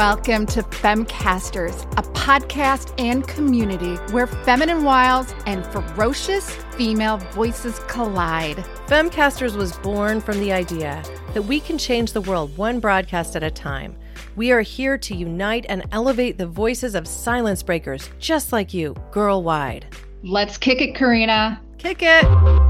welcome to Femcasters, a podcast and community where feminine wiles and ferocious female voices collide. Femcasters was born from the idea that we can change the world one broadcast at a time. We are here to unite and elevate the voices of silence breakers just like you, girl wide. Let's kick it, Corinna. Kick it.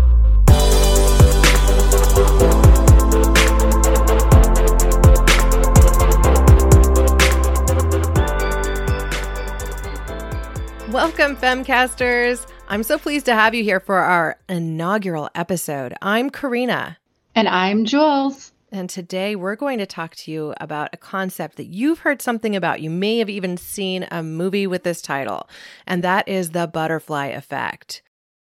Welcome, Femcasters. I'm so pleased to have you here for our inaugural episode. I'm Corinna. And I'm Jules. And today we're going to talk to you about a concept that you've heard something about. You may have even seen a movie with this title, and that is the butterfly effect.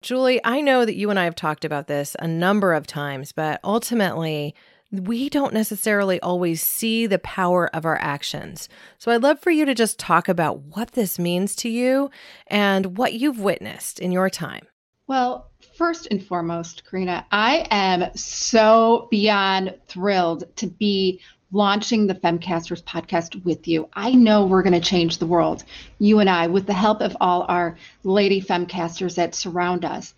Julie, I know that you and I have talked about this a number of times, but ultimately, we don't necessarily always see the power of our actions. So I'd love for you to just talk about what this means to you and what you've witnessed in your time. Well, first and foremost, Corinna, I am so beyond thrilled to be launching the Femcasters podcast with you. I know we're going to change the world, you and I, with the help of all our lady Femcasters that surround us.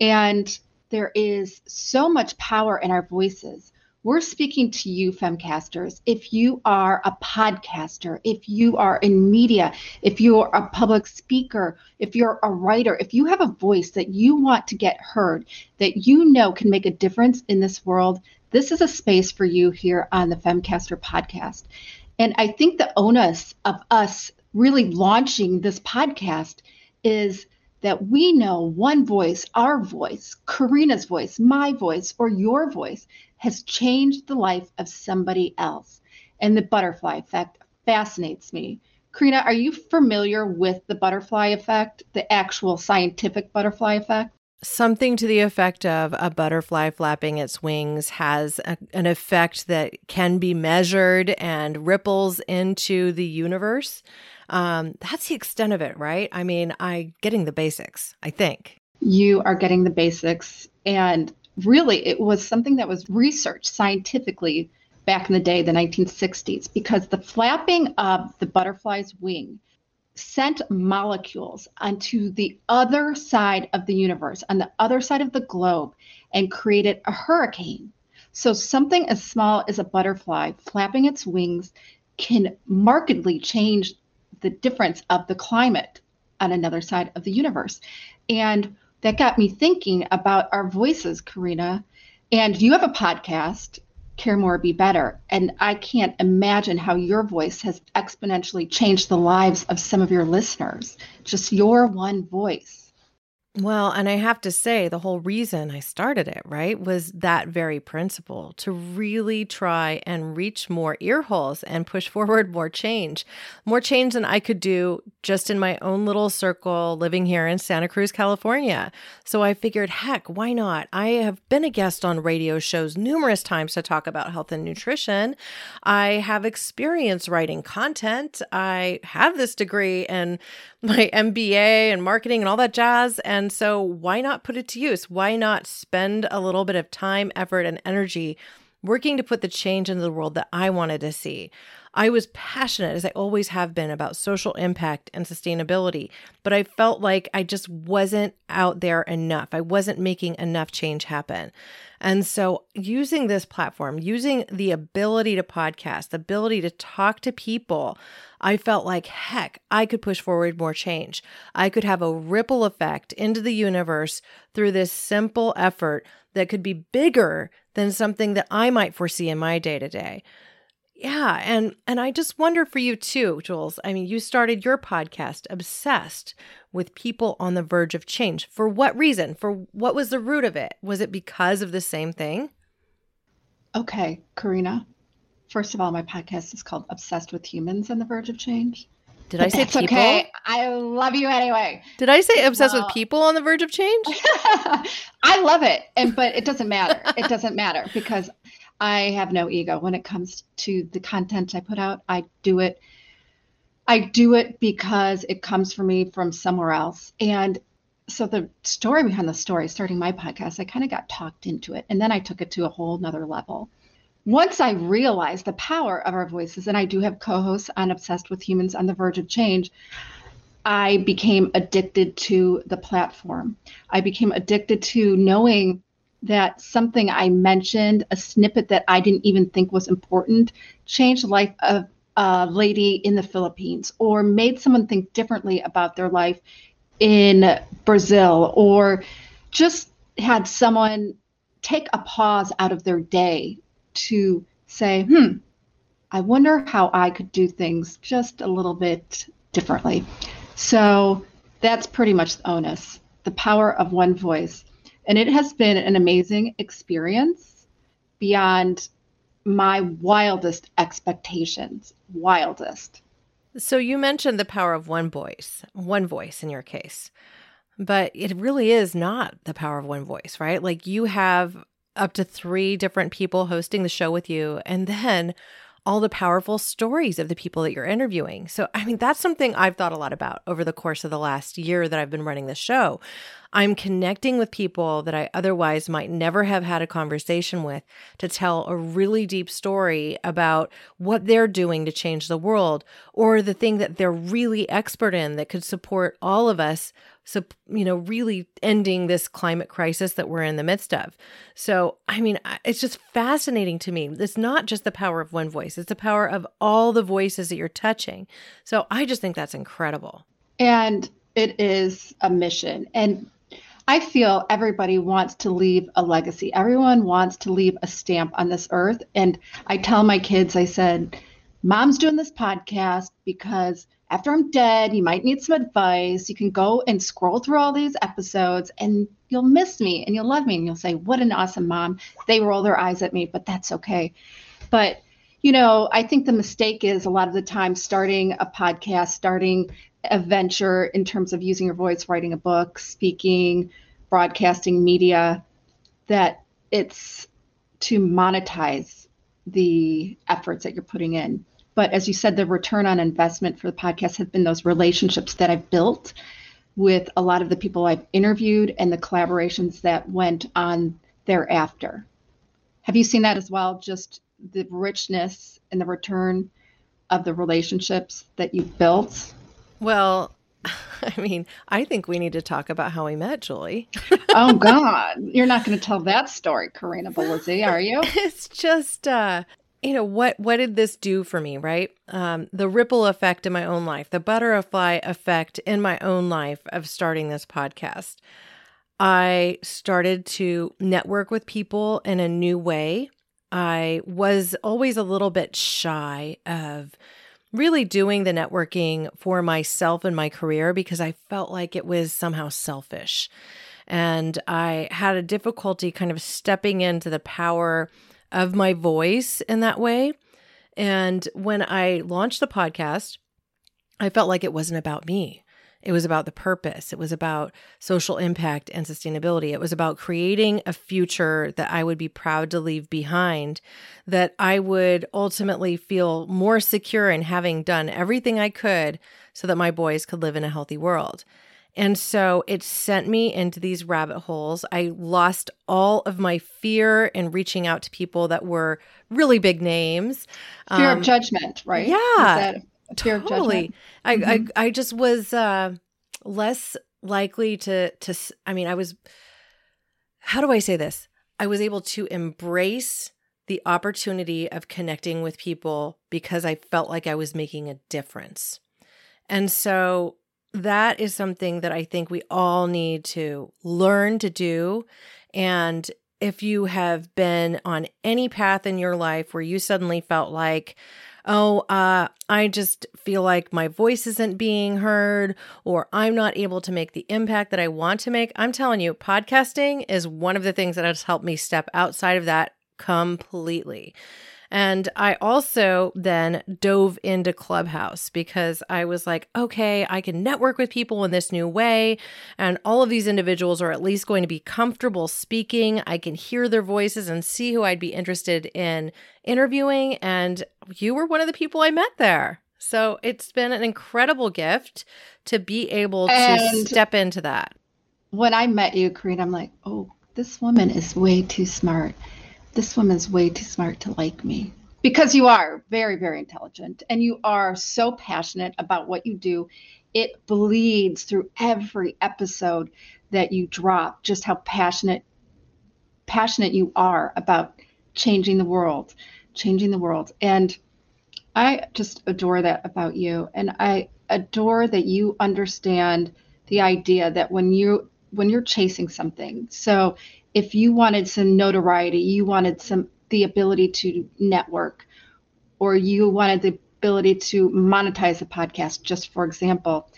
And there is so much power in our voices we're speaking to you, Femcasters. If you are a podcaster, if you are in media, if you're a public speaker, if you're a writer, if you have a voice that you want to get heard, that you know can make a difference in this world, this is a space for you here on the Femcaster podcast. And I think the onus of us really launching this podcast is that we know one voice, our voice, Corinna's voice, my voice, or your voice has changed the life of somebody else. And the butterfly effect fascinates me. Corinna, are you familiar with the butterfly effect, the actual scientific butterfly effect? Something to the effect of a butterfly flapping its wings has a, an effect that can be measured and ripples into the universe. Um, that's the extent of it, right? I mean, I getting the basics, I think. You are getting the basics. And really it was something that was researched scientifically back in the day, the 1960s, because the flapping of the butterfly's wing sent molecules onto the other side of the universe, on the other side of the globe, and created a hurricane. So, something as small as a butterfly flapping its wings can markedly change the difference of the climate on another side of the universe. And that got me thinking about our voices, Corinna. And you have a podcast, Care More Be Better. And I can't imagine how your voice has exponentially changed the lives of some of your listeners. Just your one voice. Well, and I have to say, the whole reason I started it, right, was that very principle to really try and reach more ear holes and push forward more change, more change than I could do just in my own little circle living here in Santa Cruz, California. So I figured, heck, why not? I have been a guest on radio shows numerous times to talk about health and nutrition. I have experience writing content. I have this degree and my MBA and marketing and all that jazz. And so, why not put it to use? Why not spend a little bit of time, effort, and energy working to put the change into the world that I wanted to see? I was passionate, as I always have been, about social impact and sustainability, but I felt like I just wasn't out there enough. I wasn't making enough change happen. And so, using this platform, using the ability to podcast, the ability to talk to people, I felt like, heck, I could push forward more change. I could have a ripple effect into the universe through this simple effort that could be bigger than something that I might foresee in my day to day. Yeah, and and I just wonder for you too, Jules. I mean, you started your podcast obsessed with people on the verge of change. For what reason? For what was the root of it? Was it because of the same thing? Okay, Corinna. First of all, my podcast is called Obsessed with Humans on the Verge of Change. Did I say people? Okay, I love you anyway. Did I say obsessed well, with people on the verge of change? I love it, and but it doesn't matter. It doesn't matter because I have no ego when it comes to the content I put out. I do it. I do it because it comes for me from somewhere else. And so the story behind the story, starting my podcast, I kind of got talked into it. And then I took it to a whole nother level. once I realized the power of our voices, and I do have co hosts on Obsessed with Humans on the Verge of Change, I became addicted to the platform. I became addicted to knowing that something I mentioned, a snippet that I didn't even think was important, changed the life of a lady in the Philippines or made someone think differently about their life in Brazil or just had someone take a pause out of their day to say, hmm, I wonder how I could do things just a little bit differently. So that's pretty much the onus the power of one voice. And it has been an amazing experience beyond my wildest expectations. Wildest. So you mentioned the power of one voice, one voice in your case. But it really is not the power of one voice, right? Like you have up to 3 different people hosting the show with you and then all the powerful stories of the people that you're interviewing. So, I mean, that's something I've thought a lot about over the course of the last year that I've been running the show. I'm connecting with people that I otherwise might never have had a conversation with to tell a really deep story about what they're doing to change the world or the thing that they're really expert in that could support all of us so you know really ending this climate crisis that we're in the midst of. So i mean it's just fascinating to me. It's not just the power of one voice. It's the power of all the voices that you're touching. So i just think that's incredible. And it is a mission. And I feel everybody wants to leave a legacy. Everyone wants to leave a stamp on this earth. And I tell my kids, I said, Mom's doing this podcast because after I'm dead, you might need some advice. You can go and scroll through all these episodes and you'll miss me and you'll love me and you'll say, What an awesome mom. They roll their eyes at me, but that's okay. But you know, I think the mistake is a lot of the time starting a podcast, starting a venture in terms of using your voice, writing a book, speaking, broadcasting media, that it's to monetize the efforts that you're putting in. But as you said, the return on investment for the podcast has been those relationships that I've built with a lot of the people I've interviewed and the collaborations that went on thereafter. Have you seen that as well? Just the richness and the return of the relationships that you've built? Well, I mean, I think we need to talk about how we met, Julie. oh God, you're not going to tell that story, Corinna Bellizzi, are you? It's just, uh, you know, what what did this do for me, right? Um, the ripple effect in my own life, the butterfly effect in my own life of starting this podcast. I started to network with people in a new way. I was always a little bit shy of really doing the networking for myself and my career because I felt like it was somehow selfish. And I had a difficulty kind of stepping into the power of my voice in that way. And when I launched the podcast, I felt like it wasn't about me. It was about the purpose. It was about social impact and sustainability. It was about creating a future that I would be proud to leave behind, that I would ultimately feel more secure in having done everything I could so that my boys could live in a healthy world. And so it sent me into these rabbit holes. I lost all of my fear in reaching out to people that were really big names. Fear um, of judgment, right? Yeah totally. I, mm-hmm. I I just was uh, less likely to to. I mean, I was. How do I say this? I was able to embrace the opportunity of connecting with people because I felt like I was making a difference. And so that is something that I think we all need to learn to do. And if you have been on any path in your life where you suddenly felt like, oh, uh, I just feel like my voice isn't being heard or I'm not able to make the impact that I want to make. I'm telling you, podcasting is one of the things that has helped me step outside of that completely. And I also then dove into Clubhouse because I was like, okay, I can network with people in this new way. And all of these individuals are at least going to be comfortable speaking. I can hear their voices and see who I'd be interested in interviewing. And you were one of the people I met there. So it's been an incredible gift to be able to and step into that. When I met you, Corinna, I'm like, oh, this woman is way too smart this woman's way too smart to like me. Because you are very, very intelligent and you are so passionate about what you do. It bleeds through every episode that you drop, just how passionate passionate you are about changing the world, changing the world. And I just adore that about you. And I adore that you understand the idea that when you when you're chasing something. So if you wanted some notoriety, you wanted some the ability to network or you wanted the ability to monetize a podcast just for example,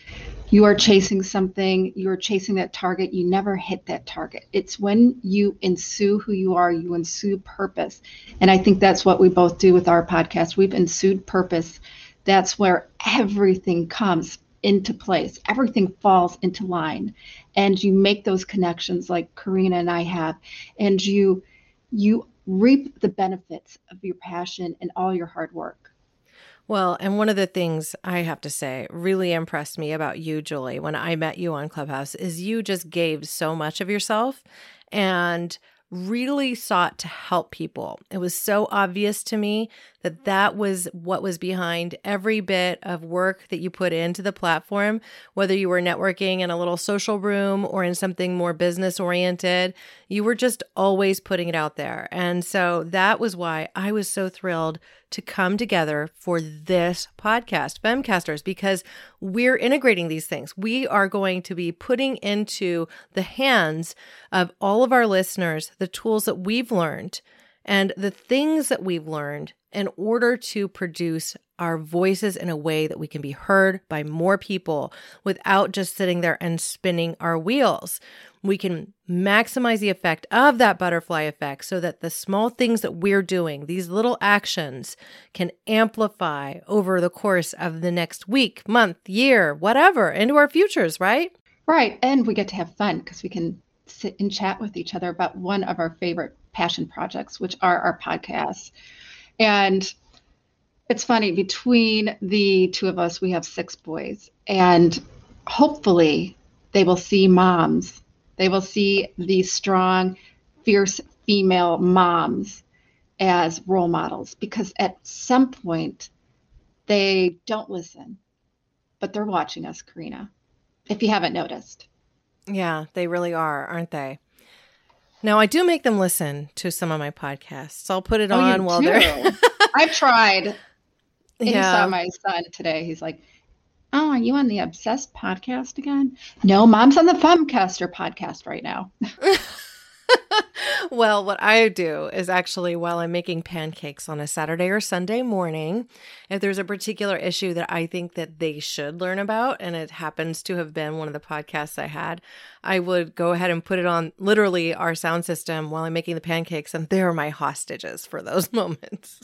you are chasing something, you are chasing that target, you never hit that target. It's when you ensue who you are, you ensue purpose. And I think that's what we both do with our podcast. We've ensued purpose. That's where everything comes into place, everything falls into line. And you make those connections like Corinna and I have, and you you reap the benefits of your passion and all your hard work. Well, and one of the things I have to say really impressed me about you, Julie, when I met you on Clubhouse is you just gave so much of yourself and really sought to help people. It was so obvious to me that that was what was behind every bit of work that you put into the platform, whether you were networking in a little social room or in something more business oriented. You were just always putting it out there. And so that was why I was so thrilled to come together for this podcast, Femcasters, because we're integrating these things. We are going to be putting into the hands of all of our listeners the tools that we've learned and the things that we've learned in order to produce our voices in a way that we can be heard by more people without just sitting there and spinning our wheels. We can maximize the effect of that butterfly effect so that the small things that we're doing, these little actions, can amplify over the course of the next week, month, year, whatever, into our futures, right? Right. And we get to have fun because we can sit and chat with each other about one of our favorite passion projects, which are our podcasts. And it's funny, between the two of us, we have six boys. And hopefully, they will see moms. They will see these strong, fierce female moms as role models because at some point they don't listen, but they're watching us, Corinna, if you haven't noticed. Yeah, they really are, aren't they? Now I do make them listen to some of my podcasts. I'll put it oh, on while do. they're. I've tried. And yeah. Saw my son today. He's like, "Oh, are you on the Obsessed podcast again?" No, Mom's on the Femcaster podcast right now. well, what I do is actually while I'm making pancakes on a Saturday or Sunday morning, if there's a particular issue that I think that they should learn about, and it happens to have been one of the podcasts I had, I would go ahead and put it on literally our sound system while I'm making the pancakes, and they're my hostages for those moments.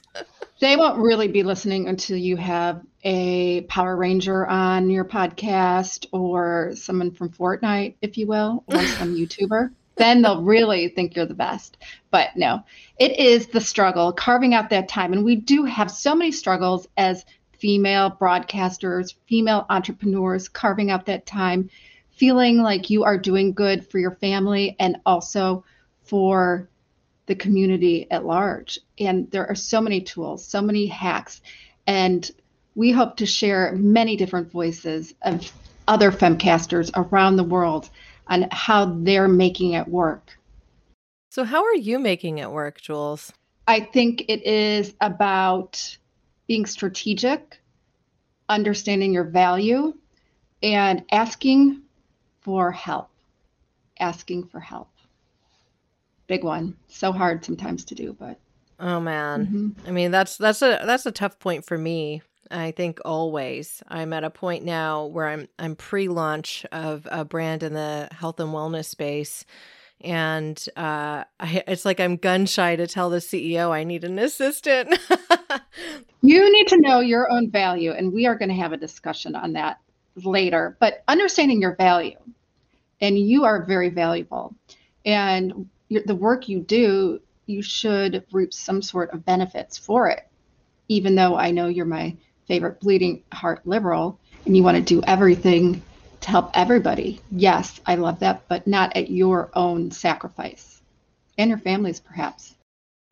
they won't really be listening until you have a Power Ranger on your podcast or someone from Fortnite, if you will, or some YouTuber then they'll really think you're the best. But no, it is the struggle, carving out that time. And we do have so many struggles as female broadcasters, female entrepreneurs, carving out that time, feeling like you are doing good for your family and also for the community at large. And there are so many tools, so many hacks. And we hope to share many different voices of other femcasters around the world on how they're making it work. So, how are you making it work, Jules? I think it is about being strategic, understanding your value, and asking for help. Asking for help. Big one. So hard sometimes to do, but Oh man. Mm-hmm. I mean, that's that's a that's a tough point for me I think always. I'm at a point now where I'm I'm pre-launch of a brand in the health and wellness space, and uh, I, it's like I'm gun shy to tell the CEO I need an assistant. you need to know your own value, and we are going to have a discussion on that later. But understanding your value, and you are very valuable, and the work you do, you should reap some sort of benefits for it. Even though I know you're my favorite bleeding heart liberal and you want to do everything to help everybody. Yes, I love that, but not at your own sacrifice and your families, perhaps.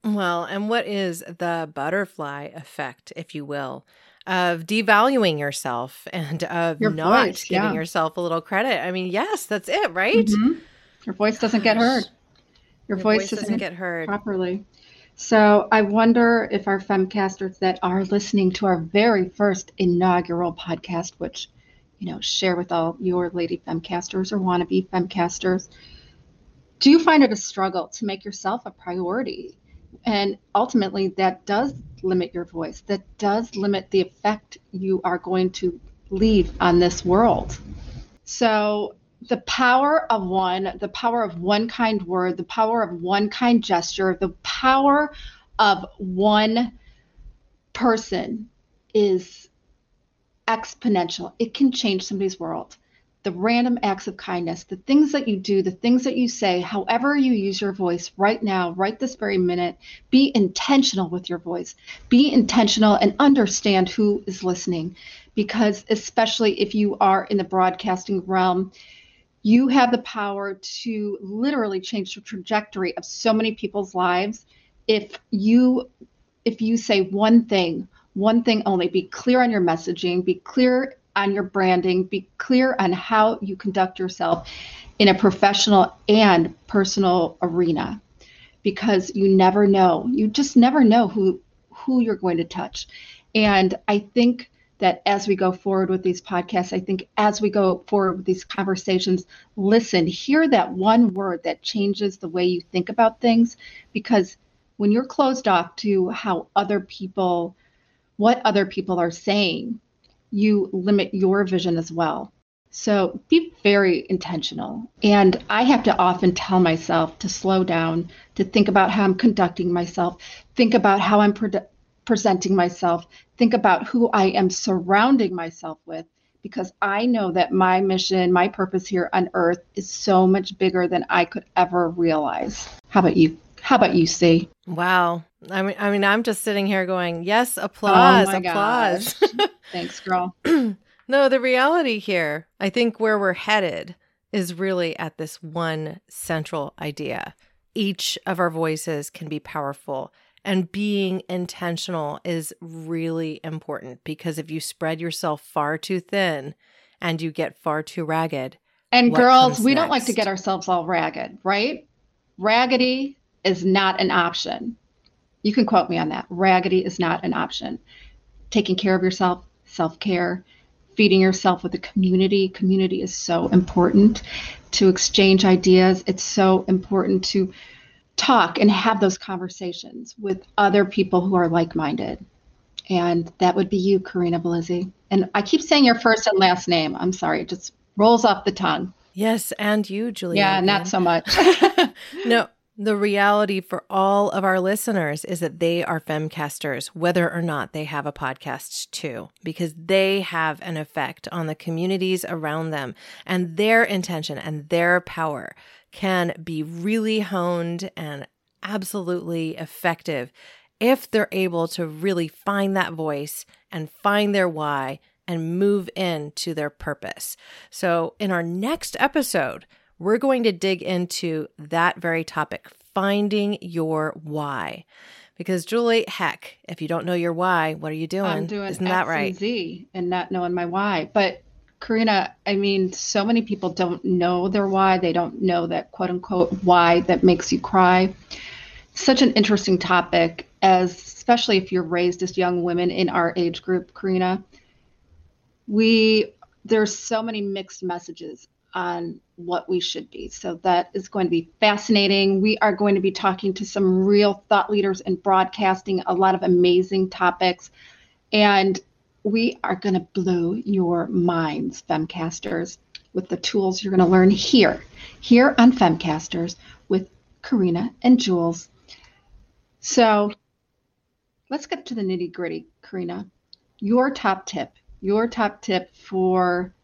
Well, and what is the butterfly effect, if you will, of devaluing yourself and of Your not voice, giving yeah. yourself a little credit? I mean, yes, that's it, right? Mhm. Your voice doesn't get heard. Your, Your voice, voice doesn't doesn't get heard. properly. So I wonder if our femcasters that are listening to our very first inaugural podcast, which you know share with all your lady femcasters or wannabe femcasters, do you find it a struggle to make yourself a priority? And ultimately, that does limit your voice. That does limit the effect you are going to leave on this world. So the power of one, the power of one kind word, the power of one kind gesture, the power of one person is exponential. It can change somebody's world. The random acts of kindness, the things that you do, the things that you say, however you use your voice right now, right this very minute, be intentional with your voice. Be intentional and understand who is listening. Because, especially if you are in the broadcasting realm, you have the power to literally change the trajectory of so many people's lives if you if you say one thing one thing only. Be clear on your messaging be clear on your branding be clear on how you conduct yourself in a professional and personal arena because you never know. You just never know who who you're going to touch. And i think that as we go forward with these podcasts, I think as we go forward with these conversations, listen, hear that one word that changes the way you think about things. Because when you're closed off to how other people, what other people are saying, you limit your vision as well. So be very intentional. And I have to often tell myself to slow down, to think about how I'm conducting myself, think about how I'm produ- presenting myself, think about who I am surrounding myself with, because I know that my mission, my purpose here on earth is so much bigger than I could ever realize. How about you? How about you, C? Wow. I mean, I mean, I'm just sitting here going, yes, applause, Oh applause. Thanks, girl. no, the reality here, I think where we're headed is really at this one central idea. Each of our voices can be powerful. And being intentional is really important because if you spread yourself far too thin and you get far too ragged, And girls, we don't like to get ourselves all ragged, right? Raggedy is not an option. You can quote me on that. Raggedy is not an option. Taking care of yourself, self care, feeding yourself with a community. Community is so important to exchange ideas. It's so important to talk and have those conversations with other people who are like minded. And that would be you, Corinna Bellizzi. And I keep saying your first and last name. I'm sorry, it just rolls off the tongue. yes, and you, Julia. Yeah, not so much. no, the reality for all of our listeners is that they are femcasters, whether or not they have a podcast too, because they have an effect on the communities around them and their intention and their power can be really honed and absolutely effective if they're able to really find that voice and find their why and move into their purpose. So, in our next episode, we're going to dig into that very topic finding your why. Because, Julie, heck, if you don't know your why, what are you doing? I'm doing Isn't X that and right? Z and not knowing my why. But Corinna, I mean, so many people don't know their why. They don't know that quote unquote why that makes you cry. Such an interesting topic, as especially if you're raised as young women in our age group, Corinna. We there's so many mixed messages on what we should be. So that is going to be fascinating. We are going to be talking to some real thought leaders in broadcasting, a lot of amazing topics. And we are going to blow your minds, Femcasters, with the tools you're going to learn here, here on Femcasters with Corinna and Jules. So let's get to the nitty gritty, Corinna. Your top tip, your top tip for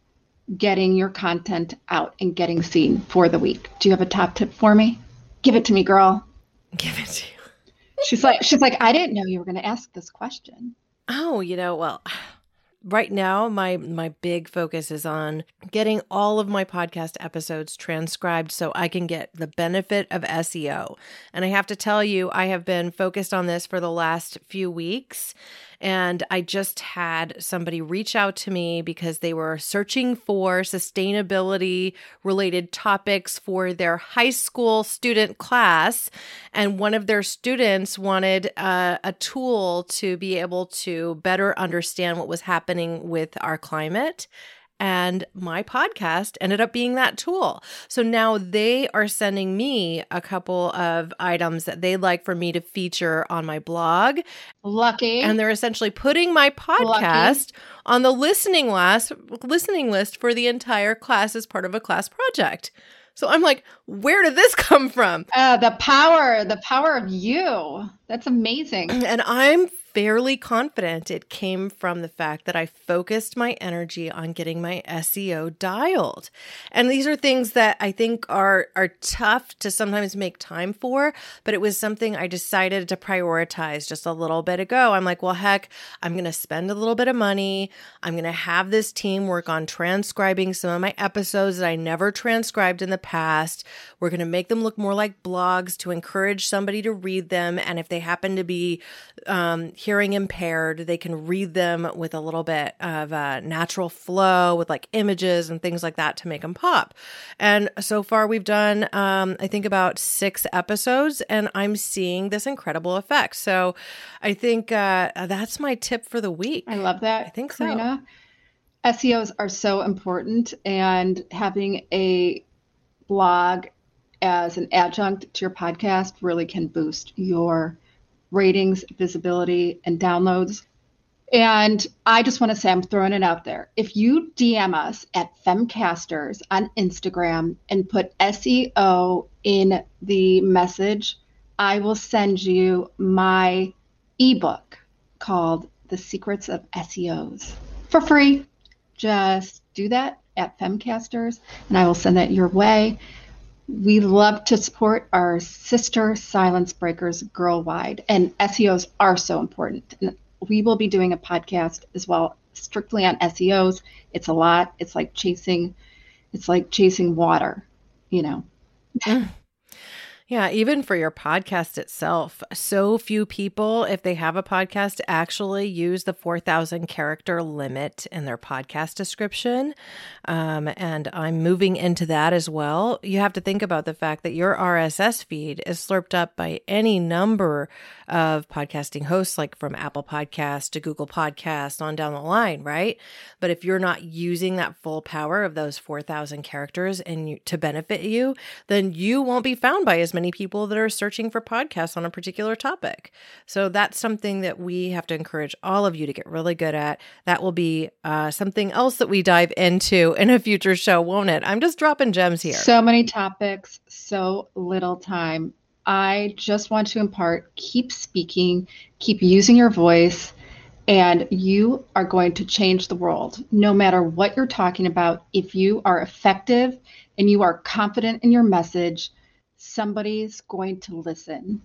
getting your content out and getting seen for the week. Do you have a top tip for me? Give it to me, girl. Give it to you. She's like, she's like, I didn't know you were going to ask this question. Oh, you know, well, right now my my big focus is on getting all of my podcast episodes transcribed so I can get the benefit of SEO. And I have to tell you I have been focused on this for the last few weeks and I just had somebody reach out to me because they were searching for sustainability related topics for their high school student class. And one of their students wanted uh, a tool to be able to better understand what was happening with our climate and my podcast ended up being that tool. So now they are sending me a couple of items that they'd like for me to feature on my blog. Lucky. And they're essentially putting my podcast Lucky. on the listening list listening list for the entire class as part of a class project. So I'm like, where did this come from? Uh, the power, the power of you. That's amazing. And I'm fairly confident it came from the fact that I focused my energy on getting my SEO dialed. And these are things that I think are are tough to sometimes make time for, but it was something I decided to prioritize just a little bit ago. I'm like, well, heck, I'm going to spend a little bit of money. I'm going to have this team work on transcribing some of my episodes that I never transcribed in the past. We're going to make them look more like blogs to encourage somebody to read them. And if they happen to be um, hearing impaired, they can read them with a little bit of a natural flow with like images and things like that to make them pop. And so far, we've done, um, I think, about six episodes, and I'm seeing this incredible effect. So I think uh, that's my tip for the week. I love that. I think Corinna. so. SEOs are so important, and having a blog as an adjunct to your podcast really can boost your ratings, visibility, and downloads. And I just want to say, I'm throwing it out there. If you DM us at Femcasters on Instagram and put SEO in the message, I will send you my ebook called The Secrets of SEOs for free. Just do that at Femcasters, and I will send that your way we love to support our sister silence breakers girl-wide and seos are so important. And we will be doing a podcast as well strictly on seos it's a lot. It's like chasing it's like chasing water you know? Mm. Yeah, even for your podcast itself, so few people, if they have a podcast, actually use the 4,000 character limit in their podcast description. Um, and I'm moving into that as well. You have to think about the fact that your RSS feed is slurped up by any number of podcasting hosts, like from Apple Podcast to Google Podcast on down the line, right? But if you're not using that full power of those 4,000 characters and you, to benefit you, then you won't be found by as many people that are searching for podcasts on a particular topic. So that's something that we have to encourage all of you to get really good at. That will be uh, something else that we dive into in a future show, won't it? I'm just dropping gems here. So many topics, so little time. I just want to impart keep speaking, keep using your voice, and you are going to change the world no matter what you're talking about. If you are effective and you are confident in your message, somebody's going to listen.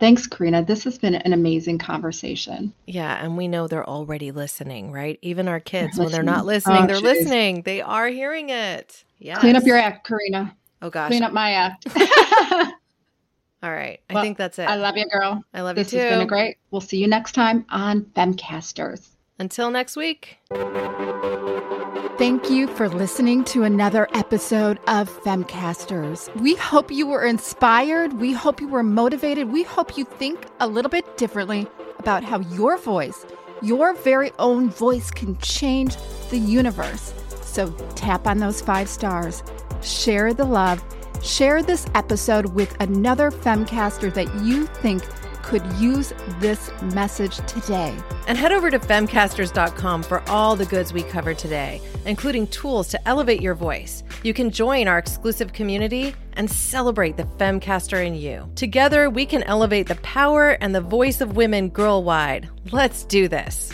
Thanks, Corinna. This has been an amazing conversation. Yeah, and we know they're already listening, right? Even our kids, they're when they're not oh, listening, oh, they're geez. listening. They are hearing it. Yeah. Clean up your act, Corinna. Oh gosh. Clean up my act. All right. I think that's it. I love you, girl. I love this you too. This has been great. We'll see you next time on Femcasters. Until next week. Thank you for listening to another episode of Femcasters. We hope you were inspired. We hope you were motivated. We hope you think a little bit differently about how your voice, your very own voice, can change the universe. So tap on those five stars, share the love, share this episode with another Femcaster that you think could use this message today. And head over to femcasters.com for all the goods we covered today, including tools to elevate your voice. You can join our exclusive community and celebrate the Femcaster in you. Together, we can elevate the power and the voice of women girl wide. Let's do this.